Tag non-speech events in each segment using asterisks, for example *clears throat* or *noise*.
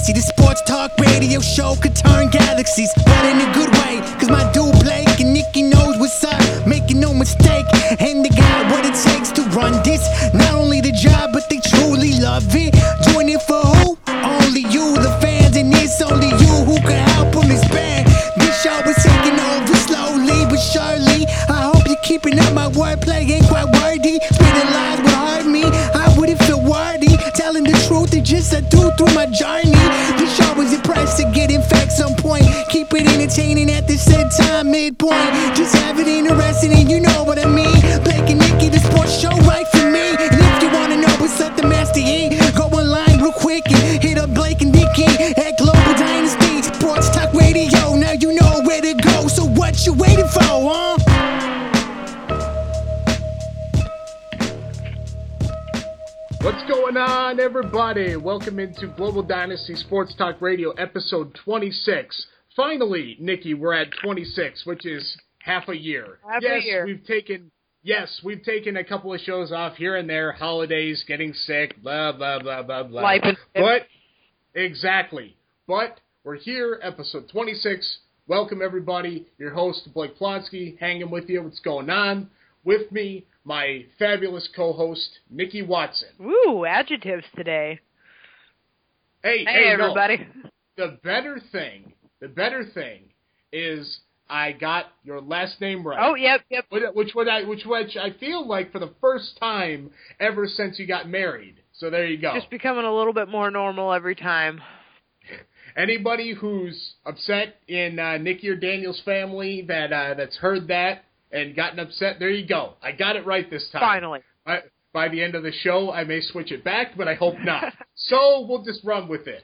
Dynasty, the sports talk radio show could turn galaxies, but in a good way. Cause my dude Blake and Nikki knows what's up, making no mistake. And they got what it takes to run this. Not only the job, but they truly love it. Doing it for who? Only you, the fans, and it's only you who can help them expand. This show is taking over slowly but surely. I hope you're keeping up my wordplay, ain't quite is do through my journey. This show is impressed to get in fact some point. Keep it entertaining at the same time, midpoint. Just have it interesting, and you know everybody? Welcome into Global Dynasty Sports Talk Radio, episode 26. Finally, Nikki, we're at 26, which is half a year. Half a yes, year. we've taken yes, we've taken a couple of shows off here and there, holidays, getting sick, blah blah blah blah blah. Life and- but exactly, but we're here, episode 26. Welcome everybody. Your host Blake Plonsky, hanging with you. What's going on? With me, my fabulous co-host Nikki Watson. Woo, adjectives today. Hey, Hey, no. everybody. The better thing, the better thing is I got your last name right. Oh, yep, yep. Which, which would I, which which I feel like for the first time ever since you got married. So there you go. Just becoming a little bit more normal every time. Anybody who's upset in uh, Nikki or Daniel's family that uh, that's heard that and gotten upset, there you go. I got it right this time. Finally. By, by the end of the show, I may switch it back, but I hope not. *laughs* so we'll just run with it.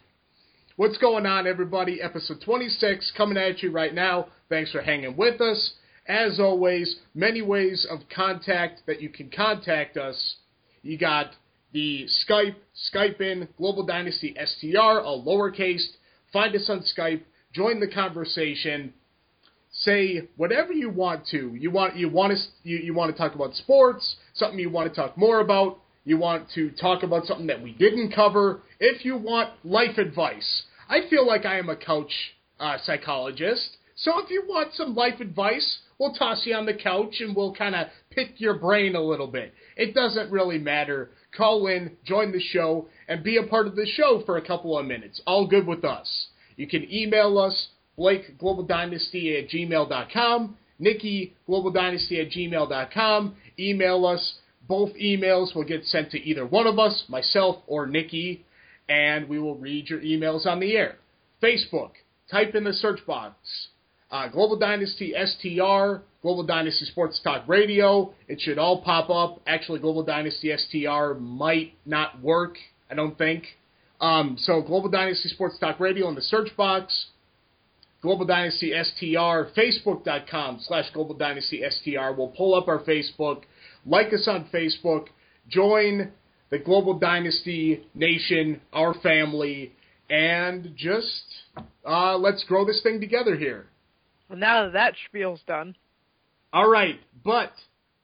What's going on, everybody? Episode 26 coming at you right now. Thanks for hanging with us. As always, many ways of contact that you can contact us. You got the Skype, Skype in, Global Dynasty STR, all lowercase. Find us on Skype. Join the conversation say whatever you want to. You want you want to you, you want to talk about sports, something you want to talk more about. You want to talk about something that we didn't cover. If you want life advice, I feel like I am a couch uh, psychologist. So if you want some life advice, we'll toss you on the couch and we'll kind of pick your brain a little bit. It doesn't really matter. Call in, join the show, and be a part of the show for a couple of minutes. All good with us. You can email us, Blake Global Dynasty at gmail.com, Nikki Global Dynasty at gmail.com. Email us. Both emails will get sent to either one of us, myself or Nikki, and we will read your emails on the air. Facebook, type in the search box. Uh, Global Dynasty STR, Global Dynasty Sports Talk Radio. It should all pop up. Actually, Global Dynasty STR might not work, I don't think. Um, so, Global Dynasty Sports Talk Radio in the search box. Global Dynasty STR, Facebook.com slash Global Dynasty STR. We'll pull up our Facebook. Like us on Facebook. Join the Global Dynasty Nation, our family, and just uh, let's grow this thing together here. Well, now that that spiel's done. All right, but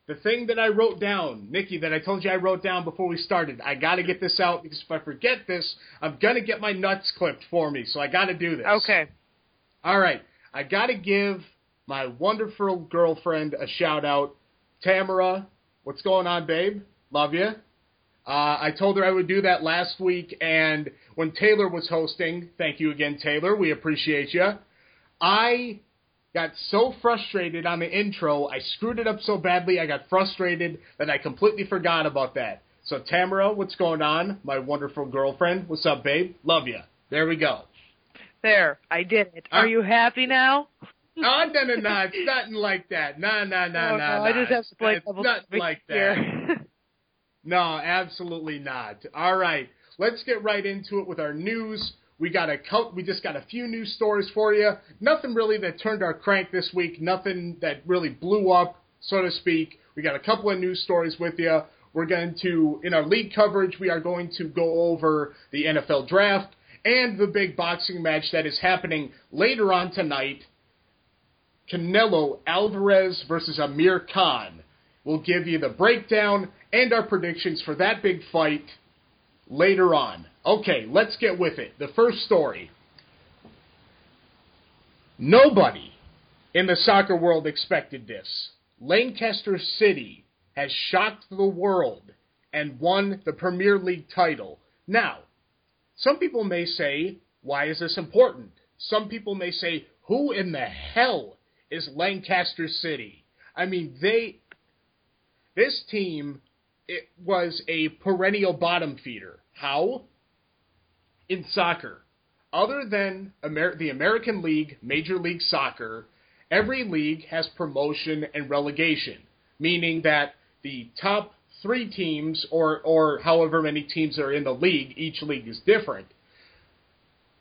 the thing that I wrote down, Nikki, that I told you I wrote down before we started, I got to get this out because if I forget this, I'm going to get my nuts clipped for me. So I got to do this. Okay. All right, I got to give my wonderful girlfriend a shout out, Tamara. What's going on, babe? Love you. Uh, I told her I would do that last week, and when Taylor was hosting, thank you again, Taylor. We appreciate you. I got so frustrated on the intro, I screwed it up so badly, I got frustrated that I completely forgot about that. So, Tamara, what's going on? My wonderful girlfriend. What's up, babe? Love you. There we go. There, I did it. Are you happy now? Oh, no, no, no. It's nothing like that. No, no, no, no, no, no. I just have to play It's double nothing like that. No, absolutely not. All right, let's get right into it with our news. We got a we just got a few news stories for you. Nothing really that turned our crank this week. Nothing that really blew up, so to speak. We got a couple of news stories with you. We're going to in our league coverage. We are going to go over the NFL draft and the big boxing match that is happening later on tonight. Canelo Alvarez versus Amir Khan. We'll give you the breakdown and our predictions for that big fight later on. Okay, let's get with it. The first story. Nobody in the soccer world expected this. Lancaster City has shocked the world and won the Premier League title. Now, some people may say, why is this important? Some people may say, who in the hell is Lancaster City? I mean, they this team it was a perennial bottom feeder. How? In soccer. Other than Amer- the American League, Major League Soccer, every league has promotion and relegation, meaning that the top three teams, or, or however many teams are in the league, each league is different,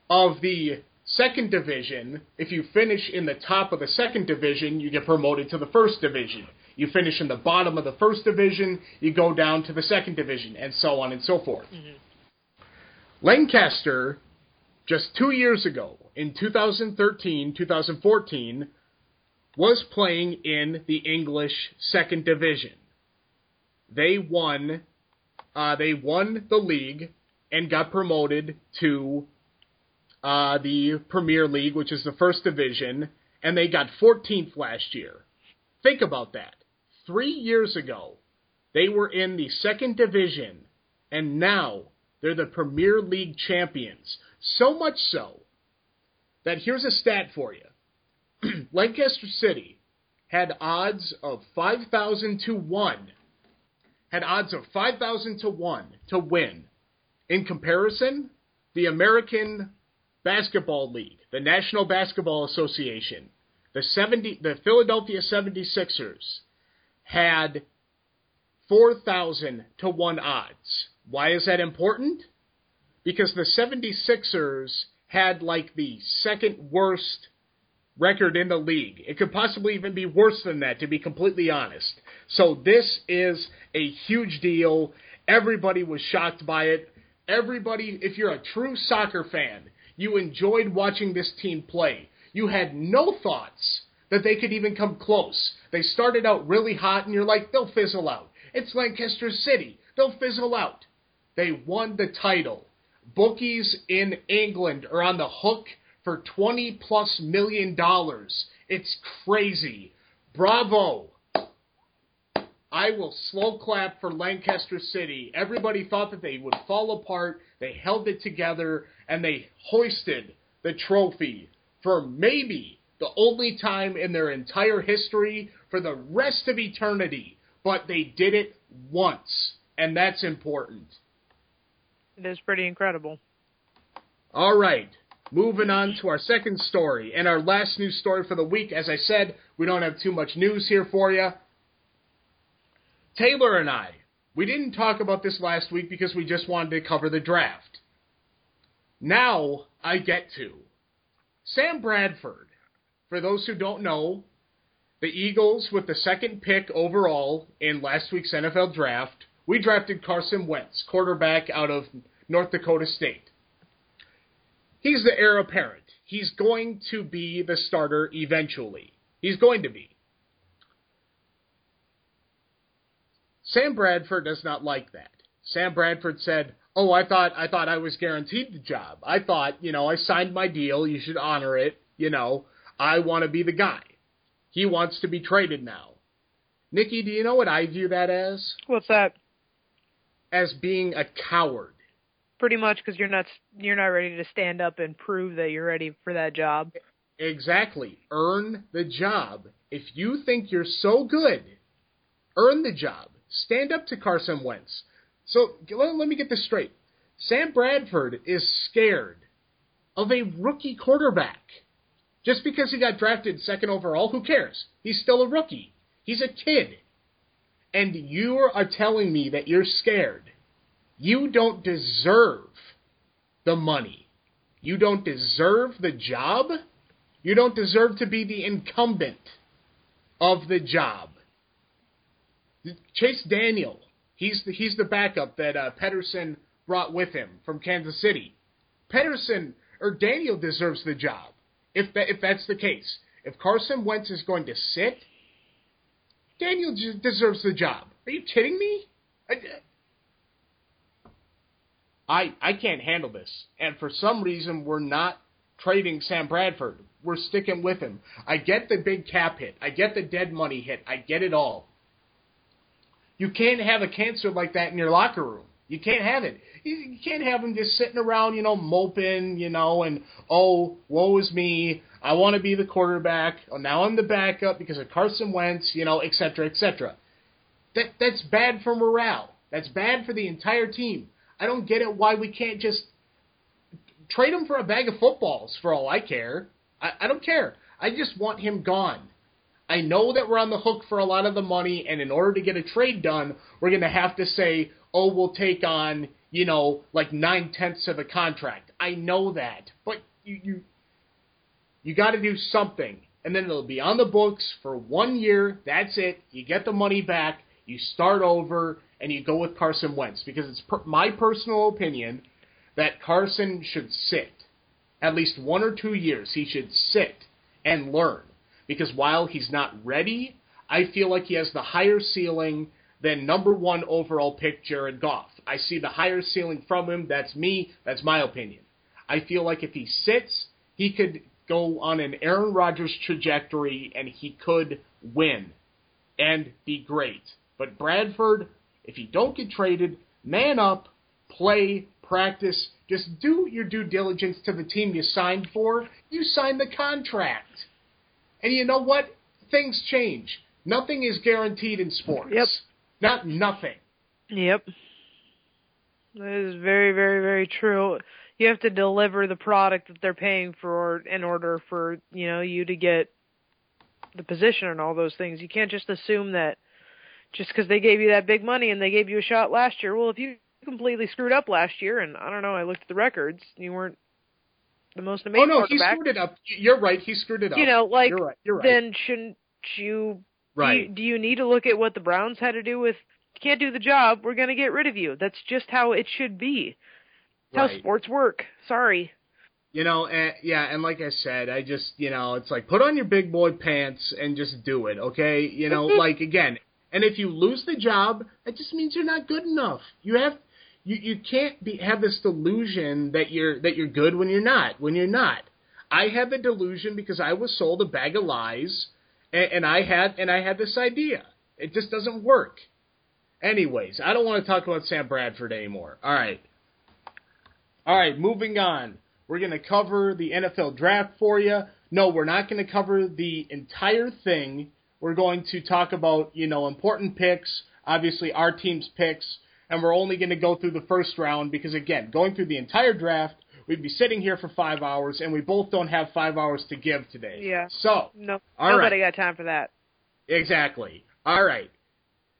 of the second division, if you finish in the top of the second division, you get promoted to the first division. You finish in the bottom of the first division, you go down to the second division, and so on and so forth. Mm-hmm. Lancaster, just two years ago, in 2013 2014, was playing in the English second division. They won. Uh, they won the league and got promoted to uh, the Premier League, which is the first division, and they got 14th last year. Think about that. Three years ago, they were in the second division, and now they're the Premier League champions. So much so that here's a stat for you *clears throat* Lancaster City had odds of 5,000 to 1. Had odds of 5,000 to 1 to win. In comparison, the American Basketball League, the National Basketball Association, the 70 the Philadelphia 76ers had 4,000 to 1 odds. Why is that important? Because the 76ers had like the second worst record in the league. It could possibly even be worse than that, to be completely honest. So this is a huge deal. Everybody was shocked by it. Everybody, if you're a true soccer fan, you enjoyed watching this team play. You had no thoughts that they could even come close. They started out really hot, and you're like, they'll fizzle out. It's Lancaster City. They'll fizzle out. They won the title. Bookies in England are on the hook for 20 plus million dollars. It's crazy. Bravo. I will slow clap for Lancaster City. Everybody thought that they would fall apart. They held it together and they hoisted the trophy for maybe the only time in their entire history for the rest of eternity. But they did it once, and that's important. It is pretty incredible. All right. Moving on to our second story and our last news story for the week. As I said, we don't have too much news here for you. Taylor and I, we didn't talk about this last week because we just wanted to cover the draft. Now I get to. Sam Bradford, for those who don't know, the Eagles, with the second pick overall in last week's NFL draft, we drafted Carson Wentz, quarterback out of North Dakota State. He's the heir apparent. He's going to be the starter eventually. He's going to be. Sam Bradford does not like that. Sam Bradford said, "Oh, I thought I thought I was guaranteed the job. I thought, you know, I signed my deal. You should honor it. You know, I want to be the guy." He wants to be traded now. Nikki, do you know what I view that as? What's that? As being a coward. Pretty much because you're not you're not ready to stand up and prove that you're ready for that job. Exactly. Earn the job. If you think you're so good, earn the job. Stand up to Carson Wentz. So let, let me get this straight. Sam Bradford is scared of a rookie quarterback. Just because he got drafted second overall, who cares? He's still a rookie. He's a kid. And you are telling me that you're scared. You don't deserve the money. You don't deserve the job. You don't deserve to be the incumbent of the job. Chase Daniel, he's the, he's the backup that uh, Pederson brought with him from Kansas City. Pederson or Daniel deserves the job if that, if that's the case. If Carson Wentz is going to sit, Daniel deserves the job. Are you kidding me? I, I I can't handle this, and for some reason we're not trading Sam Bradford. We're sticking with him. I get the big cap hit. I get the dead money hit. I get it all. You can't have a cancer like that in your locker room. You can't have it. You can't have him just sitting around, you know, moping, you know, and oh, woe is me. I want to be the quarterback. Oh, now I'm the backup because of Carson Wentz, you know, et cetera, et cetera. That that's bad for morale. That's bad for the entire team. I don't get it why we can't just trade him for a bag of footballs for all I care. I, I don't care. I just want him gone. I know that we're on the hook for a lot of the money, and in order to get a trade done, we're going to have to say, oh, we'll take on, you know, like nine tenths of the contract. I know that, but you you you got to do something, and then it'll be on the books for one year. That's it. You get the money back. You start over, and you go with Carson Wentz because it's per- my personal opinion that Carson should sit at least one or two years. He should sit and learn because while he's not ready, I feel like he has the higher ceiling than number one overall pick Jared Goff. I see the higher ceiling from him. That's me. That's my opinion. I feel like if he sits, he could go on an Aaron Rodgers trajectory and he could win and be great. But Bradford, if you don't get traded, man up, play, practice, just do your due diligence to the team you signed for. You signed the contract. And you know what? Things change. Nothing is guaranteed in sports. Yep. Not nothing. Yep. That is very, very, very true. You have to deliver the product that they're paying for in order for, you know, you to get the position and all those things. You can't just assume that just because they gave you that big money and they gave you a shot last year. Well, if you completely screwed up last year, and I don't know, I looked at the records, you weren't the most amazing. Oh no, he screwed it up. You're right. He screwed it up. You know, like you're right. You're right. then shouldn't you? right. Do you, do you need to look at what the Browns had to do with? You can't do the job. We're going to get rid of you. That's just how it should be. That's right. how sports work. Sorry. You know, and, yeah, and like I said, I just, you know, it's like put on your big boy pants and just do it, okay? You know, *laughs* like again, and if you lose the job, that just means you're not good enough. You have you you can't be have this delusion that you're that you're good when you're not. When you're not. I had the delusion because I was sold a bag of lies and, and I had and I had this idea. It just doesn't work. Anyways, I don't want to talk about Sam Bradford anymore. All right. All right, moving on. We're going to cover the NFL draft for you. No, we're not going to cover the entire thing. We're going to talk about, you know, important picks, obviously our team's picks, and we're only going to go through the first round because, again, going through the entire draft, we'd be sitting here for five hours, and we both don't have five hours to give today. Yeah. So, No, nobody got time for that. Exactly. All right.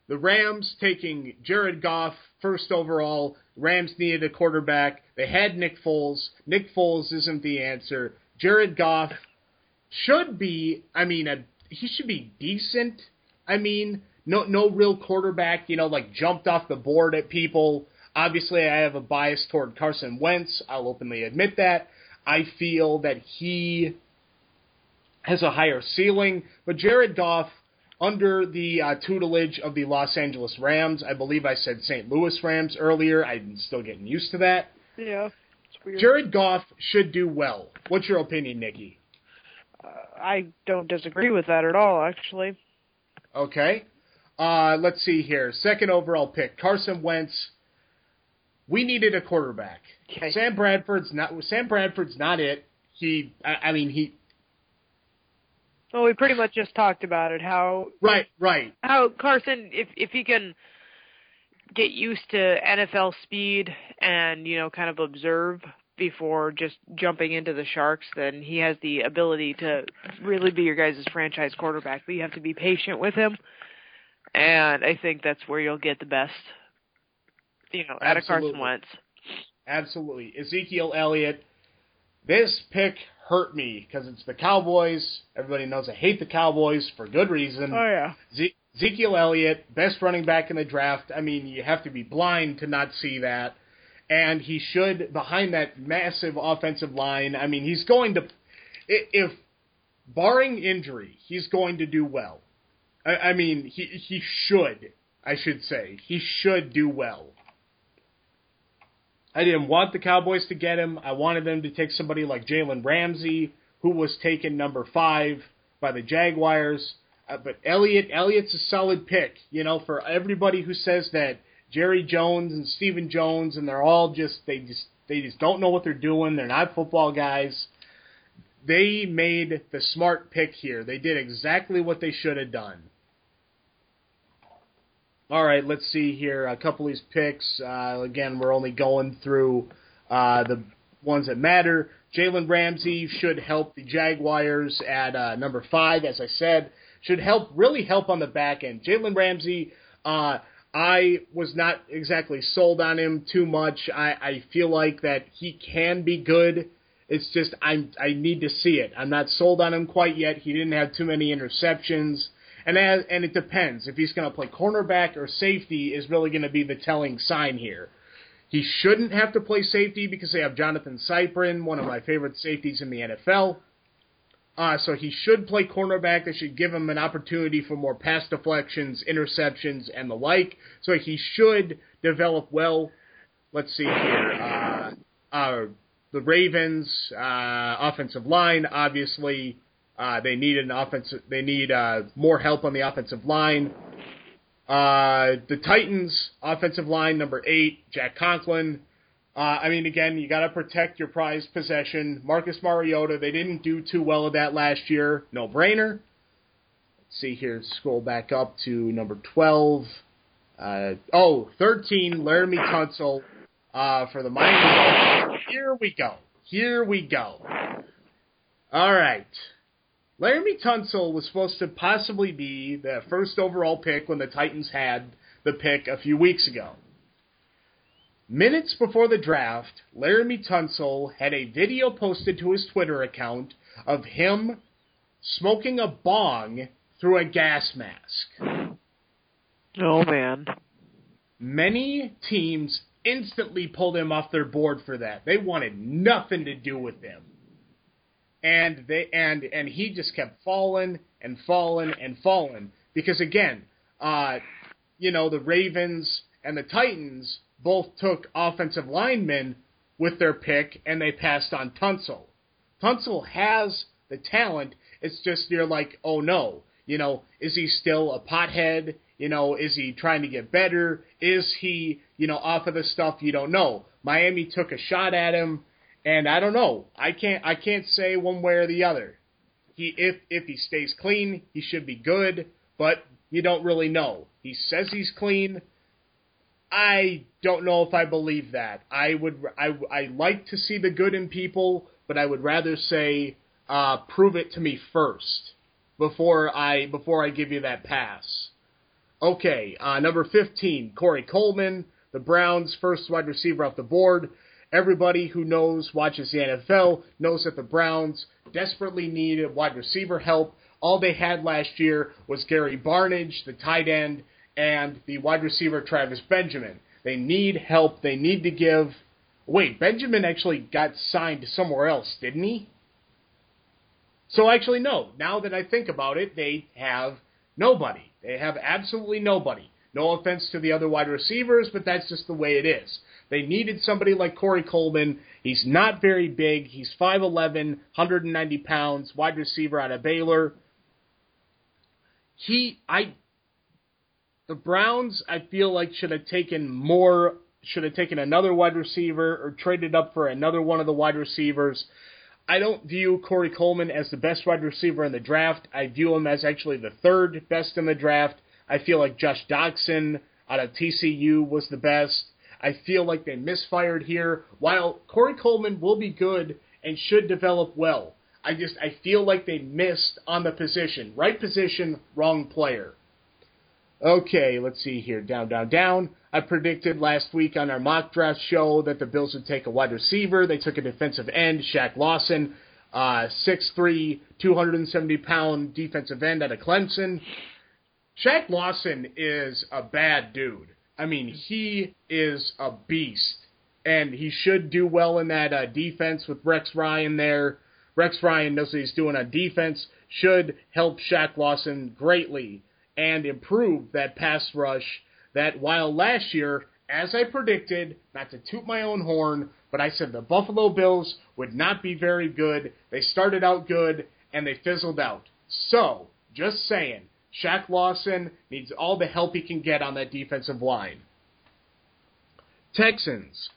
The Rams taking Jared Goff first overall. Rams needed a quarterback. They had Nick Foles. Nick Foles isn't the answer. Jared Goff should be. I mean, a, he should be decent. I mean, no no real quarterback. You know, like jumped off the board at people. Obviously, I have a bias toward Carson Wentz. I'll openly admit that. I feel that he has a higher ceiling, but Jared Goff under the uh, tutelage of the Los Angeles Rams. I believe I said St. Louis Rams earlier. I'm still getting used to that. Yeah. It's weird. Jared Goff should do well. What's your opinion, Nikki? I don't disagree with that at all, actually. Okay. Uh, let's see here. Second overall pick, Carson Wentz. We needed a quarterback. Okay. Sam Bradford's not. Sam Bradford's not it. He. I, I mean, he. Well, we pretty much just talked about it. How Right. Right. how Carson, if if he can get used to NFL speed and you know kind of observe before just jumping into the Sharks, then he has the ability to really be your guys' franchise quarterback. But you have to be patient with him, and I think that's where you'll get the best, you know, out of Carson Absolutely. Wentz. Absolutely. Ezekiel Elliott. This pick hurt me because it's the Cowboys. Everybody knows I hate the Cowboys for good reason. Oh yeah, Ze- Ezekiel Elliott, best running back in the draft. I mean, you have to be blind to not see that. And he should, behind that massive offensive line, I mean, he's going to, if, barring injury, he's going to do well. I, I mean, he, he should, I should say. He should do well. I didn't want the Cowboys to get him. I wanted them to take somebody like Jalen Ramsey, who was taken number five by the Jaguars. Uh, but Elliott, Elliott's a solid pick. You know, for everybody who says that Jerry Jones and Stephen Jones and they're all just they just they just don't know what they're doing. They're not football guys. They made the smart pick here. They did exactly what they should have done. All right, let's see here. A couple of these picks. Uh, again, we're only going through uh, the ones that matter. Jalen Ramsey should help the Jaguars at uh, number five, as I said. Should help, really help on the back end. Jalen Ramsey, uh, I was not exactly sold on him too much. I, I feel like that he can be good. It's just I I need to see it. I'm not sold on him quite yet. He didn't have too many interceptions. And as, and it depends if he's going to play cornerback or safety is really going to be the telling sign here. He shouldn't have to play safety because they have Johnathan Cyprien, one of my favorite safeties in the NFL. Uh, so he should play cornerback. They should give him an opportunity for more pass deflections, interceptions, and the like. So he should develop well. Let's see here. Uh, uh, the Ravens uh, offensive line, obviously, uh, they need an offensive. They need uh, more help on the offensive line. Uh, the Titans offensive line number eight, Jack Conklin. Uh, I mean, again, you got to protect your prized possession. Marcus Mariota, they didn't do too well at that last year. No brainer. Let's see here. Scroll back up to number 12. Uh, oh, 13, Laremy Tunsil uh, for the Miami. Here we go. Here we go. All right. Laremy Tunsil was supposed to possibly be the first overall pick when the Titans had the pick a few weeks ago. Minutes before the draft, Laremy Tunsil had a video posted to his Twitter account of him smoking a bong through a gas mask. Oh man. Many teams instantly pulled him off their board for that. They wanted nothing to do with him. And they and and he just kept falling and falling and falling because again, uh you know, the Ravens and the Titans both took offensive linemen with their pick and they passed on Tunsil. Tunsil has the talent. It's just you're like, oh no, you know, is he still a pothead? You know, is he trying to get better? Is he, you know, off of the stuff you don't know? Miami took a shot at him, and I don't know. I can't I can't say one way or the other. He if if he stays clean, he should be good, but you don't really know. He says he's clean. I don't know if I believe that. I would I I like to see the good in people, but I would rather say uh, prove it to me first before I before I give you that pass. Okay, uh, number 15, Corey Coleman, the Browns' first wide receiver off the board. Everybody who knows, watches the NFL, knows that the Browns desperately needed wide receiver help. All they had last year was Gary Barnidge, the tight end, and the wide receiver Travis Benjamin. They need help. They need to give. Wait, Benjamin actually got signed somewhere else, didn't he? So actually, no. Now that I think about it, they have nobody. They have absolutely nobody. No offense to the other wide receivers, but that's just the way it is. They needed somebody like Corey Coleman. He's not very big. He's 5'11, 190 pounds, wide receiver out of Baylor. He, I, the Browns, I feel like should have taken more, should have taken another wide receiver or traded up for another one of the wide receivers. I don't view Corey Coleman as the best wide receiver in the draft. I view him as actually the third best in the draft. I feel like Josh Doctson out of TCU was the best. I feel like they misfired here. While Corey Coleman will be good and should develop well, I just I feel like they missed on the position. Right position, wrong player. Okay, let's see here. Down, down, down. I predicted last week on our mock draft show that the Bills would take a wide receiver. They took a defensive end, Shaq Lawson, uh, 6'3", 270 pound defensive end out of Clemson. Shaq Lawson is a bad dude. I mean, he is a beast, and he should do well in that uh, defense with Rex Ryan there. Rex Ryan knows what he's doing on defense. Should help Shaq Lawson greatly and improve that pass rush that while last year as I predicted, not to toot my own horn, but I said the Buffalo Bills would not be very good. They started out good and they fizzled out. So, just saying, Shaq Lawson needs all the help he can get on that defensive line. Texans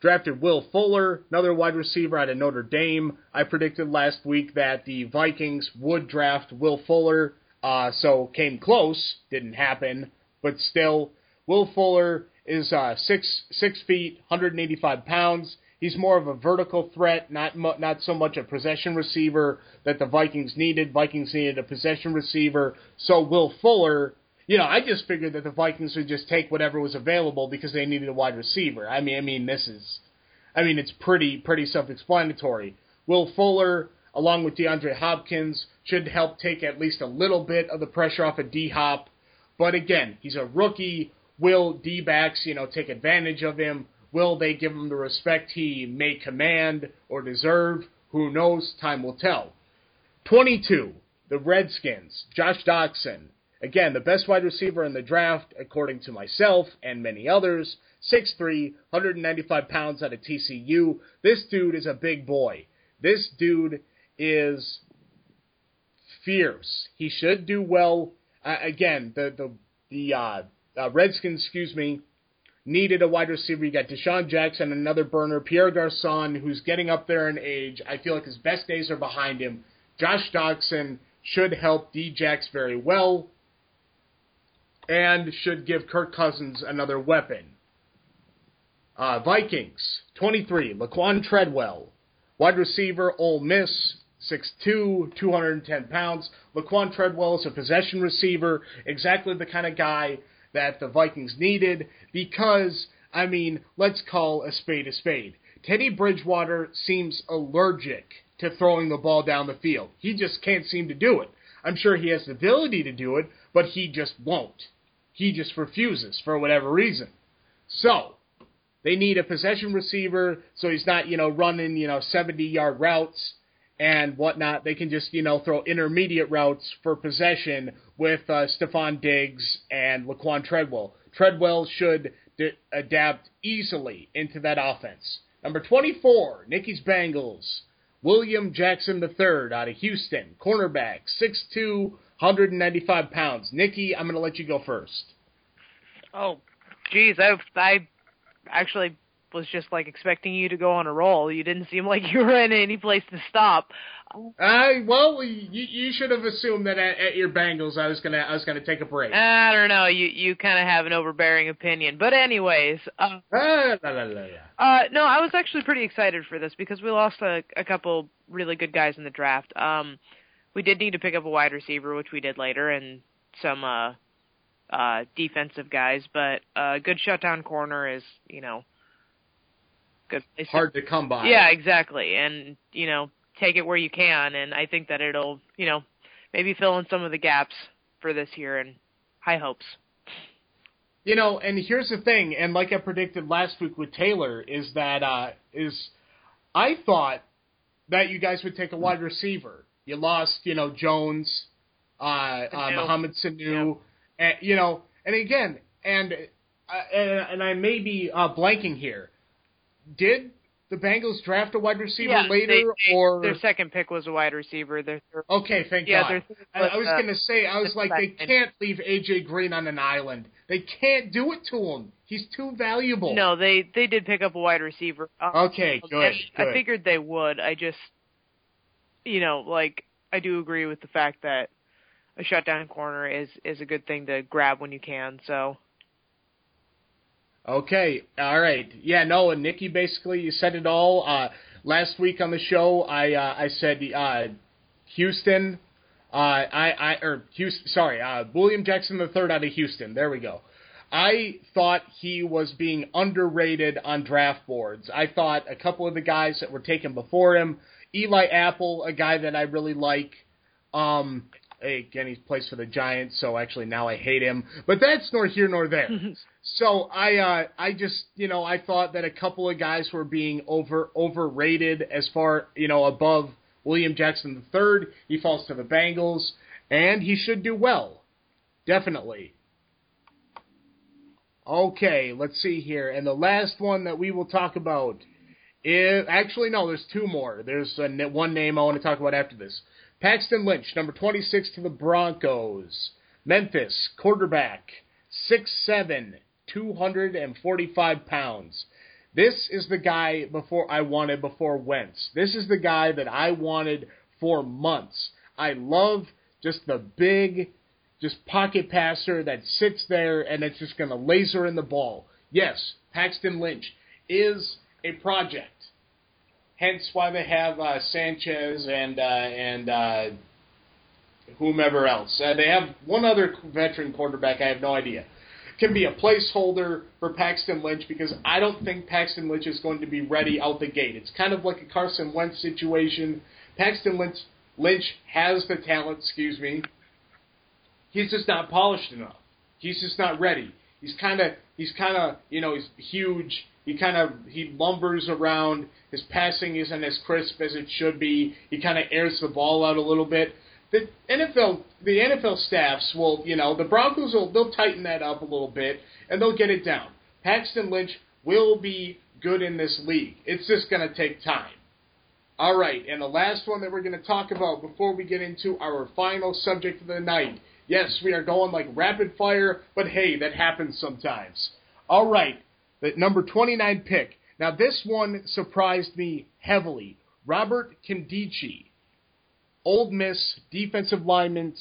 drafted Will Fuller, another wide receiver out of Notre Dame. I predicted last week that the Vikings would draft Will Fuller, uh, so came close, didn't happen, but still, Will Fuller is uh, six six feet, 185 pounds. He's more of a vertical threat, not mu- not so much a possession receiver that the Vikings needed. Vikings needed a possession receiver, so Will Fuller. You know, I just figured that the Vikings would just take whatever was available because they needed a wide receiver. I mean, I mean, this is, I mean, it's pretty pretty self-explanatory. Will Fuller, along with DeAndre Hopkins, should help take at least a little bit of the pressure off of D Hop. But again, he's a rookie. Will D backs, you know, take advantage of him? Will they give him the respect he may command or deserve? Who knows? Time will tell. 22, the Redskins, Josh Doctson. Again, the best wide receiver in the draft, according to myself and many others. 6'3, 195 pounds out of TCU. This dude is a big boy. This dude is fierce. He should do well. Uh, again, the the the uh, uh, Redskins, excuse me, needed a wide receiver. You got DeSean Jackson, another burner. Pierre Garcon, who's getting up there in age. I feel like his best days are behind him. Josh Doctson should help D-Jax very well and should give Kirk Cousins another weapon. Uh, Vikings, 23, Laquan Treadwell. Wide receiver, Ole Miss, 6'2", 210 pounds. Laquan Treadwell is a possession receiver, exactly the kind of guy that the Vikings needed because, I mean, let's call a spade a spade. Teddy Bridgewater seems allergic to throwing the ball down the field. He just can't seem to do it. I'm sure he has the ability to do it, but he just won't. He just refuses for whatever reason. So, they need a possession receiver so he's not, you know, running, you know, 70 yard routes and whatnot. They can just, you know, throw intermediate routes for possession with uh, Stefon Diggs and Laquan Treadwell. Treadwell should d- adapt easily into that offense. Number 24, Nikki's Bengals. William Jackson III out of Houston, cornerback, 6'2", 195 pounds. Nikki, I'm going to let you go first. Oh, geez, I, I actually was just like expecting you to go on a roll. You didn't seem like *laughs* you were in any place to stop. I well, you, you should have assumed that at, at your Bengals, I was gonna I was gonna take a break. I don't know. You you kind of have an overbearing opinion, but anyways. Uh, ah, la, la, la, uh, no, I was actually pretty excited for this because we lost a, a couple really good guys in the draft. Um, we did need to pick up a wide receiver, which we did later, and some uh, uh, defensive guys. But a uh, good shutdown corner is, you know, good. It's Hard to come by. Yeah, exactly. And you know, take it where you can. And I think that it'll, you know, maybe fill in some of the gaps for this year. And high hopes. You know, and here's the thing, and like I predicted last week with Taylor, is that uh, is I thought that you guys would take a wide receiver. You lost, you know, Jones, uh, uh, Mohamed Sanu, and, you know, and again, and uh, and, and I may be uh, blanking here. Did the Bengals draft a wide receiver yeah, later, they, they, or their second pick was a wide receiver? Their third, okay, thank yeah, God. their I, I was uh, going to say, I was like, they can't leave AJ Green on an island. They can't do it to him. He's too valuable. No, they they did pick up a wide receiver. Um, Okay, good. good. I figured they would. I just, you know, like I do agree with the fact that a shutdown corner is is a good thing to grab when you can. So Okay, all right. Yeah, no, and Nikki, basically, you said it all. Uh, last week on the show, I uh, I said uh, Houston. Uh, I I or Houston. Sorry, uh, William Jackson the third out of Houston. There we go. I thought he was being underrated on draft boards. I thought a couple of the guys that were taken before him, Eli Apple, a guy that I really like. Um, again, he plays for the Giants, so actually now I hate him. But that's nor here nor there. *laughs* so I, uh, I just, you know, I thought that a couple of guys were being over overrated as far, you know, above William Jackson III. He falls to the Bengals, and he should do well, definitely. Okay, let's see here. And the last one that we will talk about is actually no, there's two more. There's a, one name I want to talk about after this. Paxton Lynch, number 26 to the Broncos. Memphis, quarterback, 6'7", 245 pounds. This is the guy before I wanted before Wentz. This is the guy that I wanted for months. I love just the big, just pocket passer that sits there and it's just going to laser in the ball. Yes, Paxton Lynch is a project. Hence why they have uh, Sanchez and uh, and uh, whomever else. Uh, they have one other veteran quarterback. I have no idea. Can be a placeholder for Paxton Lynch because I don't think Paxton Lynch is going to be ready out the gate. It's kind of like a Carson Wentz situation. Paxton Lynch Lynch has the talent. Excuse me. He's just not polished enough. He's just not ready. He's kind of he's kind of you know he's huge. He kind of he lumbers around. His passing isn't as crisp as it should be. He kind of airs the ball out a little bit. The NFL the NFL staffs will you know the Broncos will they'll tighten that up a little bit and they'll get it down. Paxton Lynch will be good in this league. It's just going to take time. All right, and the last one that we're going to talk about before we get into our final subject of the night. Yes, we are going like rapid fire, but hey, that happens sometimes. All right, the number 29 pick. Now, this one surprised me heavily. Robert Nkemdiche, Ole Miss defensive lineman,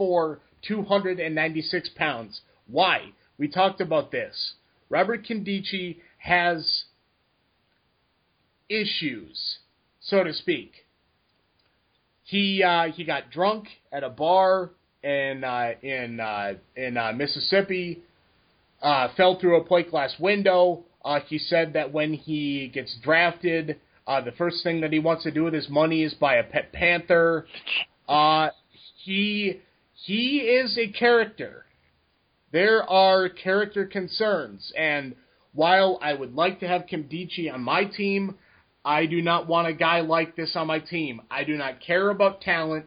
6'4, 296 pounds. Why? We talked about this. Robert Nkemdiche has issues so to speak. He uh, he got drunk at a bar in uh, in uh, in uh, Mississippi, uh, fell through a plate glass window. Uh, he said that when he gets drafted, uh, the first thing that he wants to do with his money is buy a pet panther. Uh, he he is a character. There are character concerns, and while I would like to have Nkemdiche on my team, I do not want a guy like this on my team. I do not care about talent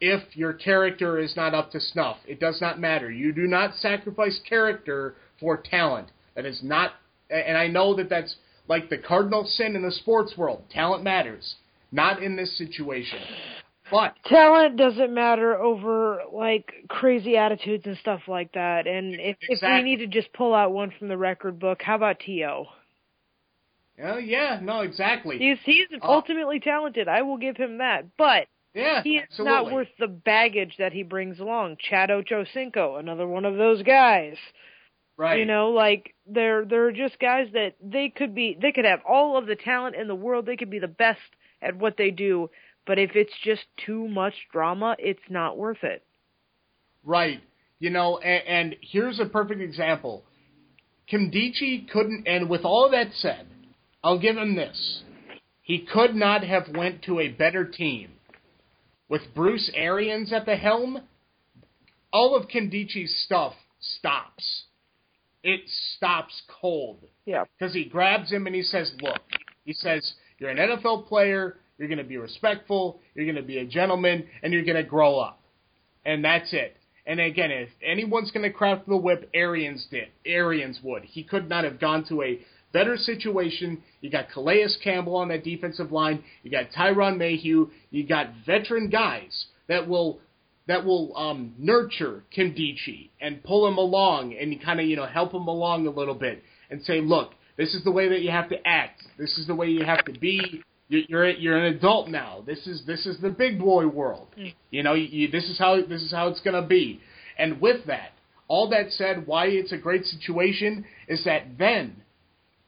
if your character is not up to snuff. It does not matter. You do not sacrifice character for talent. That is not, and I know that that's like the cardinal sin in the sports world. Talent matters. Not in this situation. But talent doesn't matter over like crazy attitudes and stuff like that. And if, exactly. if we need to just pull out one from the record book, how about T.O.? Oh yeah, no, exactly. He's he's uh, ultimately talented. I will give him that, but yeah, he is absolutely. not worth the baggage that he brings along. Chad Ochocinco, another one of those guys. Right. You know, like they're they're just guys that they could be they could have all of the talent in the world. They could be the best at what they do, but if it's just too much drama, it's not worth it. Right. You know, and, and here's a perfect example. Nkemdiche couldn't, and with all that said, I'll give him this. He could not have went to a better team. With Bruce Arians at the helm, all of Nkemdiche's stuff stops. It stops cold. Yeah. Because he grabs him and he says, look, he says, you're an NFL player, you're going to be respectful, you're going to be a gentleman, and you're going to grow up. And that's it. And again, if anyone's going to craft the whip, Arians did. Arians would. He could not have gone to a better situation. You got Calais Campbell on that defensive line. You got Tyrann Mathieu. You got veteran guys that will that will um, nurture Nkemdiche and pull him along and kind of you know help him along a little bit and say, look, this is the way that you have to act. This is the way you have to be. You're you're an adult now. This is this is the big boy world. Mm. You know, you, this is how this is how it's gonna be. And with that, all that said, why it's a great situation is that then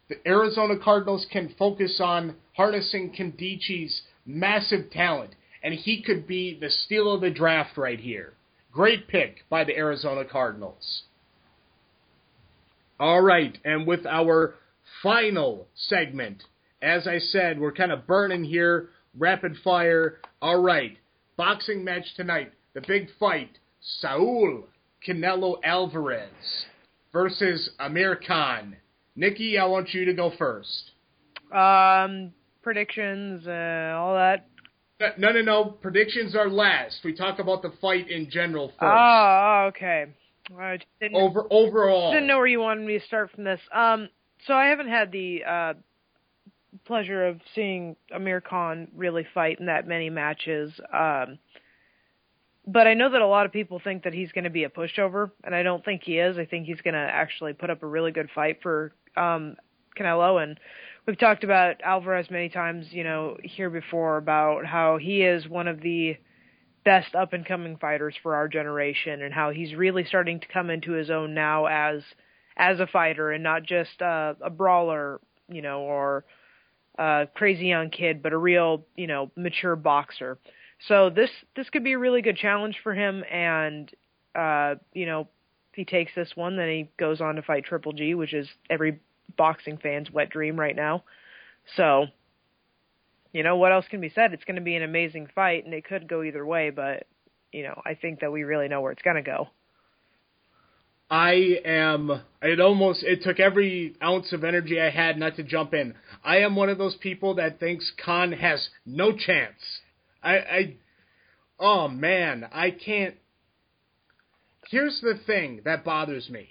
the Arizona Cardinals can focus on harnessing Nkemdiche's massive talent, and he could be the steal of the draft right here. Great pick by the Arizona Cardinals. All right, and with our final segment, as I said, we're kind of burning here, rapid fire. All right, boxing match tonight, the big fight, Saul Canelo Alvarez versus Amir Khan. Nikki, I want you to go first. Um, predictions, uh, all that. No, no, no. Predictions are last. We talk about the fight in general first. Oh, okay. I didn't, Over overall. didn't know where you wanted me to start from this. Um, so I haven't had the uh, pleasure of seeing Amir Khan really fight in that many matches. Um, but I know that a lot of people think that he's going to be a pushover, and I don't think he is. I think he's going to actually put up a really good fight for um, Canelo. And we've talked about Alvarez many times, you know, here before about how he is one of the best up and coming fighters for our generation, and how he's really starting to come into his own now as as a fighter and not just uh, a brawler, you know, or a crazy young kid, but a real, you know, mature boxer. So this this could be a really good challenge for him, and uh, you know, if he takes this one, then he goes on to fight Triple G, which is every boxing fan's wet dream right now. So, you know, what else can be said? It's going to be an amazing fight, and it could go either way, but you know, I think that we really know where it's going to go. I am. It almost. It took every ounce of energy I had not to jump in. I am one of those people that thinks Khan has no chance. I. I oh man, I can't. Here's the thing that bothers me.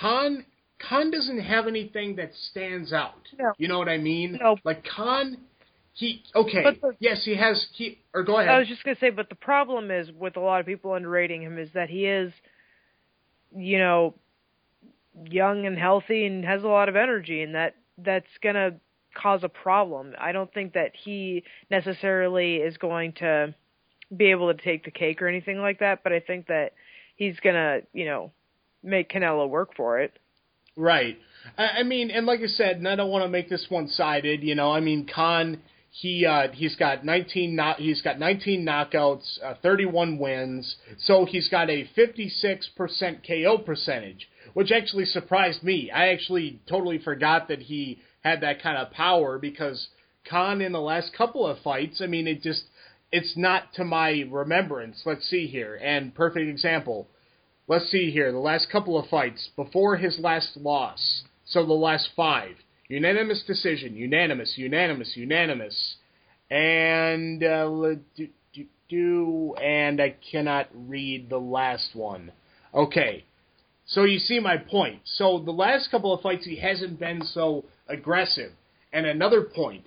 Khan. Khan doesn't have anything that stands out. No. You know what I mean? No. Like Khan. He okay. The- yes, he has. He or go ahead. I was just gonna say, but the problem is with a lot of people underrating him is that he is, you know, young and healthy and has a lot of energy, and that that's gonna cause a problem. I don't think that he necessarily is going to be able to take the cake or anything like that, but I think that he's gonna, you know, make Canelo work for it. Right. I, I mean, and like I said, and I don't want to make this one sided. You know, I mean, Khan he uh, he's got 19 knock he's got 19 knockouts, uh, 31 wins, so he's got a 56% KO percentage, which actually surprised me. I actually totally forgot that he had that kind of power because Khan in the last couple of fights, I mean, it just it's not to my remembrance. Let's see here, and perfect example. Let's see here, the last couple of fights before his last loss. So the last five. Unanimous decision, unanimous, unanimous, unanimous. And uh, do, do, do, and I cannot read the last one. Okay. So you see my point. So the last couple of fights he hasn't been so aggressive. And another point.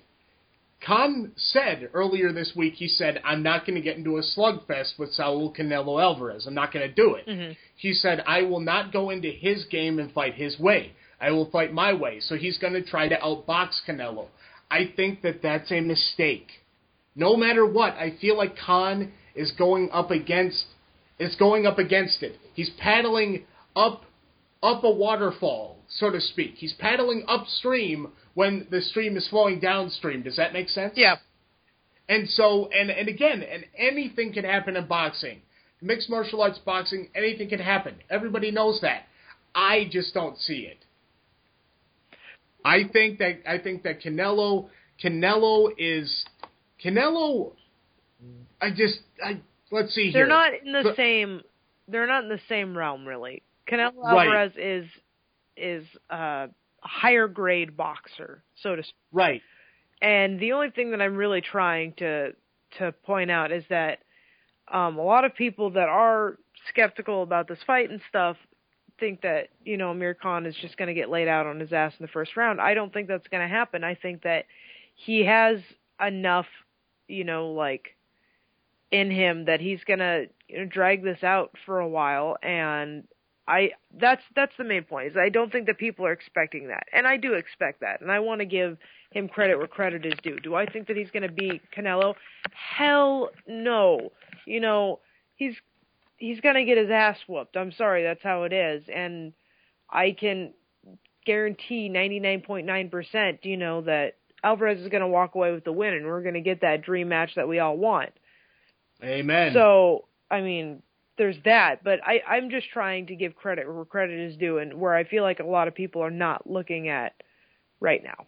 Khan said earlier this week, he said, I'm not going to get into a slugfest with Saul Canelo Alvarez. I'm not going to do it. Mm-hmm. He said, I will not go into his game and fight his way. I will fight my way. So he's going to try to outbox Canelo. I think that that's a mistake. No matter what, I feel like Khan is going up against is going up against it. He's paddling up up a waterfall, so to speak. He's paddling upstream when the stream is flowing downstream. Does that make sense? Yeah. And so, and and again, and anything can happen in boxing, mixed martial arts boxing. Anything can happen. Everybody knows that. I just don't see it. I think that I think that Canelo Canelo is Canelo. I just I let's see They're here. not in the So- same. They're not in the same realm, really. Canelo Right. Alvarez is is a higher grade boxer, so to speak. right. And the only thing that I'm really trying to to point out is that um, a lot of people that are skeptical about this fight and stuff think that you know Amir Khan is just going to get laid out on his ass in the first round. I don't think that's going to happen. I think that he has enough, you know, like in him that he's going to you know, drag this out for a while and I that's that's the main point. Is I don't think that people are expecting that. And I do expect that. And I want to give him credit where credit is due. Do I think that he's going to beat Canelo? Hell no. You know, he's he's going to get his ass whooped. I'm sorry, that's how it is. And I can guarantee 99.9%, you know, that Alvarez is going to walk away with the win and we're going to get that dream match that we all want. Amen. So, I mean, there's that, but I, I'm just trying to give credit where credit is due and where I feel like a lot of people are not looking at right now.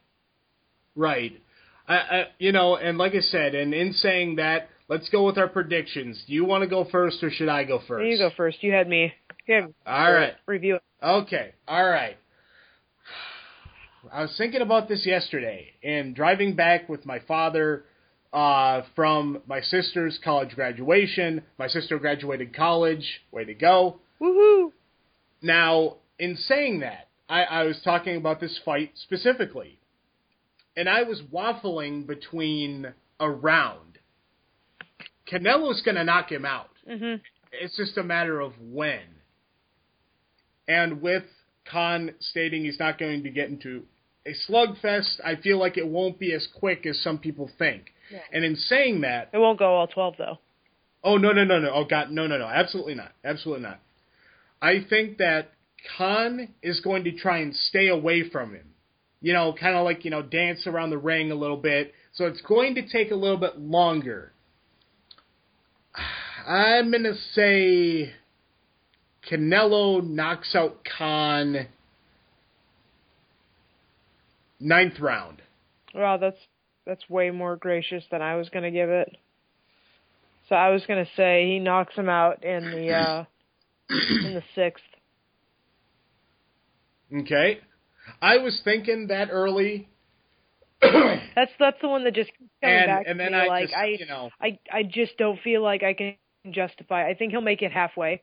Right. I, I, you know, and like I said, and in saying that, let's go with our predictions. Do you want to go first, or should I go first? You go first. You had me. You had me All right. review it. Okay. All right. *sighs* I was thinking about this yesterday and driving back with my father uh, from my sister's college graduation. My sister graduated college. Way to go. Woohoo! Now, in saying that, I, I was talking about this fight specifically, and I was waffling between a round. Canelo's going to knock him out. hmm It's just a matter of when. And with Khan stating he's not going to get into a slugfest, I feel like it won't be as quick as some people think. Yeah. And in saying that, It won't go all twelve though. oh no no no no oh god no no no absolutely not absolutely not. I think that Khan is going to try and stay away from him. You know, kind of like you know dance around the ring a little bit. So it's going to take a little bit longer. I'm gonna say Canelo knocks out Khan ninth round. Wow, that's that's way more gracious than I was gonna give it. So I was gonna say he knocks him out in the uh *clears throat* in the sixth. Okay, I was thinking that early, *coughs* That's that's the one that just coming and back and to then me. I like just I, you know I I just don't feel like I can justify. I think he'll make it halfway.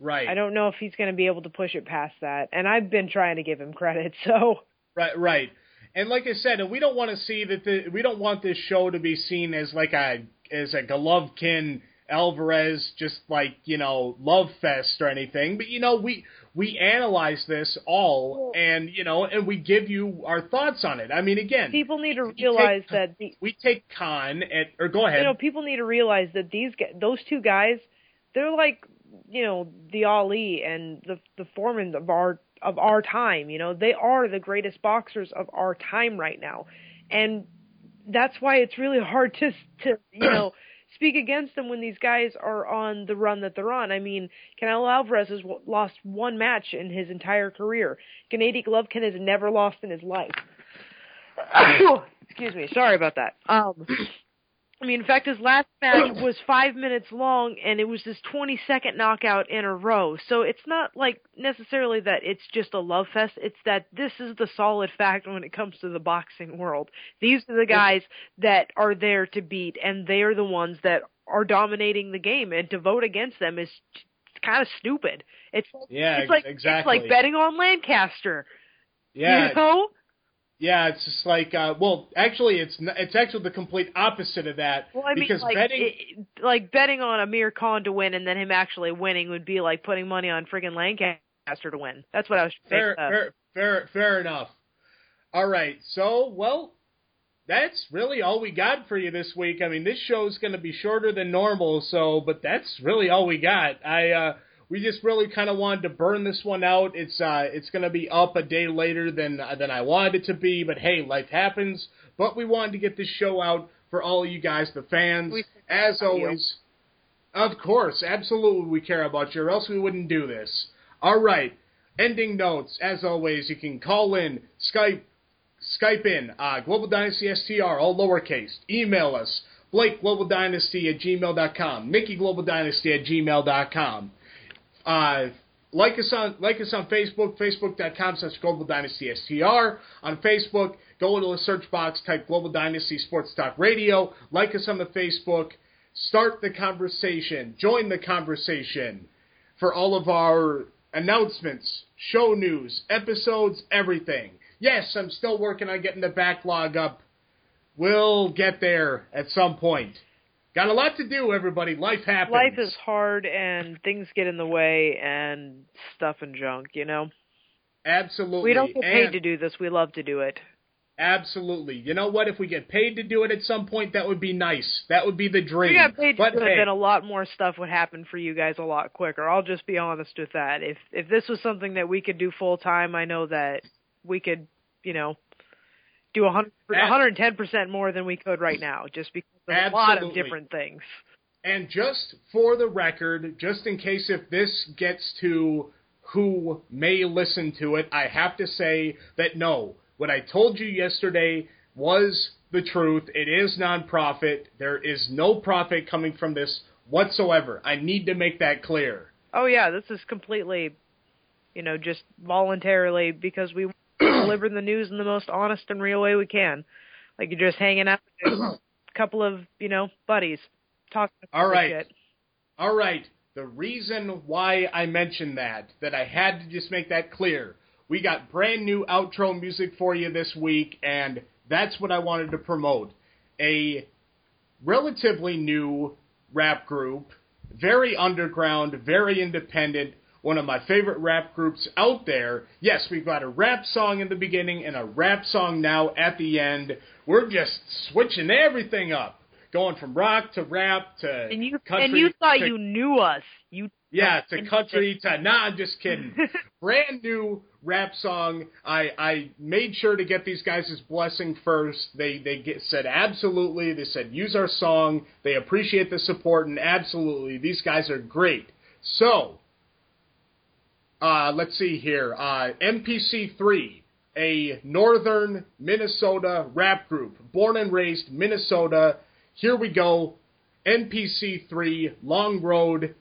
right I don't know if he's going to be able to push it past that. And I've been trying to give him credit. *laughs* So Right, right. And like I said, and we don't want to see that the we don't want this show to be seen as like a as a Golovkin Alvarez just like you know love fest or anything. But you know we we analyze this all and you know and we give you our thoughts on it. I mean again, people need to You take- realize that the we take Khan at or go ahead. you know people need to realize that these those two guys they're like you know the Ali and the the Foreman of our of our time you know they are the greatest boxers of our time right now and that's why it's really hard to to you know *clears throat* speak against them when these guys are on the run that they're on. I mean, Canelo Alvarez has lost one match in his entire career. Gennady Golovkin has never lost in his life. *coughs* Excuse me. Sorry about that. Um, I mean, in fact, his last match *coughs* was five minutes long, and it was his 22nd knockout in a row. So it's not like necessarily that it's just a love fest. It's that this is the solid fact when it comes to the boxing world. These are the guys that are there to beat, and they are the ones that are dominating the game. And to vote against them is kind of stupid. It's yeah, it's like exactly. it's like betting on Lancaster. yeah, You know? Yeah. It's just like uh, well, actually, it's it's actually the complete opposite of that Well, I mean, because like, betting. it, like betting on Amir Khan to win and then him actually winning would be like putting money on friggin' Lancaster to win. That's what I was Fair, saying. fair, fair, fair enough. All right, so well, that's really all we got for you this week. I mean, this show's going to be shorter than normal, so but that's really all we got. I uh, we just really kind of wanted to burn this one out. It's uh, it's going to be up a day later than than I wanted it to be, but hey, life happens. But we wanted to get this show out for all of you guys, the fans, We- as about you. always. Of course, absolutely, we care about you, or else we wouldn't do this. All right, ending notes. As always, you can call in, Skype, Skype in, uh, Global Dynasty STR, all lowercase. Email us, Blake Global Dynasty at gmail.com, Mickey Global Dynasty at gmail.com. Uh, like us on like us on Facebook, facebook.com slash Global Dynasty STR. On Facebook, go into the search box, type Global Dynasty Sports Talk Radio. Like us on the Facebook. Start the conversation. Join the conversation for all of our announcements, show news, episodes, everything. Yes, I'm still working on getting the backlog up. We'll get there at some point. Got a lot to do, everybody. Life happens. Life is hard and things get in the way and stuff and junk, you know? Absolutely. We don't get paid And- to do this. We love to do it. Absolutely. You know what? If we get paid to do it at some point, that would be nice. That would be the dream. If we got paid but to do hey, it, then a lot more stuff would happen for you guys a lot quicker. I'll just be honest with that. If if this was something that we could do full time, I know that we could, you know, do a hundred, 110% more than we could right now, just because of a lot of different things. And just for the record, just in case if this gets to who may listen to it, I have to say that no, what I told you yesterday was the truth. It is nonprofit. There is no profit coming from this whatsoever. I need to make that clear. Oh yeah, this is completely, you know, just voluntarily because we *clears throat* deliver the news in the most honest and real way we can. Like you're just hanging out with a *clears throat* couple of, you know, buddies talking. All right. Shit. All right. The reason why I mentioned that, that I had to just make that clear, we got brand new outro music for you this week, and that's what I wanted to promote. A relatively new rap group, very underground, very independent, one of my favorite rap groups out there. Yes, we've got a rap song in the beginning and a rap song now at the end. We're just switching everything up, going from rock to rap to And you country. and you thought to- you knew us. You yeah, to country to nah, I'm just kidding. *laughs* Brand new rap song. I I made sure to get these guys' blessing first. They they get, said absolutely. They said use our song. They appreciate the support and absolutely these guys are great. So, uh, let's see here. Uh, NPC3, a northern Minnesota rap group, born and raised Minnesota. Here we go. NPC3, Long Road.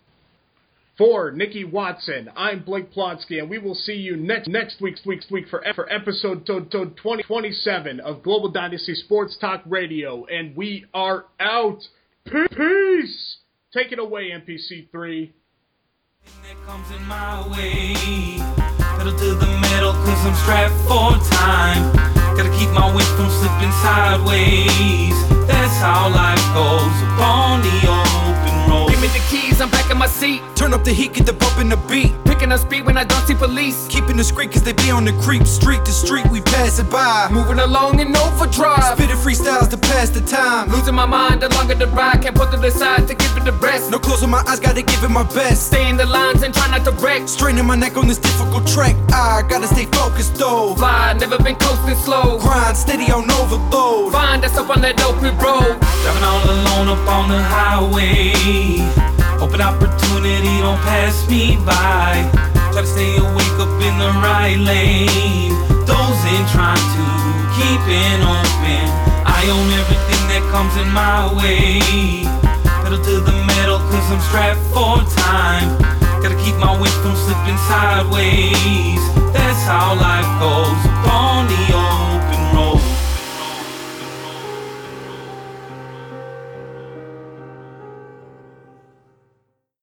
For Nikki Watson, I'm Blake Plotsky, and we will see you next next week's week's week for for episode to, to 2027 of Global Dynasty Sports Talk Radio, and we are out. Peace. Take it away, NPC3. That's how life goes upon the open road. Give me the keys, I'm back in my seat. Turn up the heat, get the bump in the beat. Picking up speed when I don't see police. Keeping the street cause they be on the creep. Street to street, we pass it by. Moving along in overdrive. Spitting freestyles to pass the time. Losing my mind the longer the ride. Can't put to the side to give it the rest. No closing my eyes, gotta give it my best. Stay in the lines and try not to wreck. Straining my neck on this difficult track. I gotta stay focused though. Fly, never been coasting slow. Grind steady on overload. Find us up on that open road. Driving all alone up on the highway. Hoping opportunity don't pass me by. Try to stay awake up in the right lane. Dozing, trying to keep it open. I own everything that comes in my way. Pedal to the metal, cause I'm strapped for time. Gotta keep my weight from slipping sideways. That's how life goes the old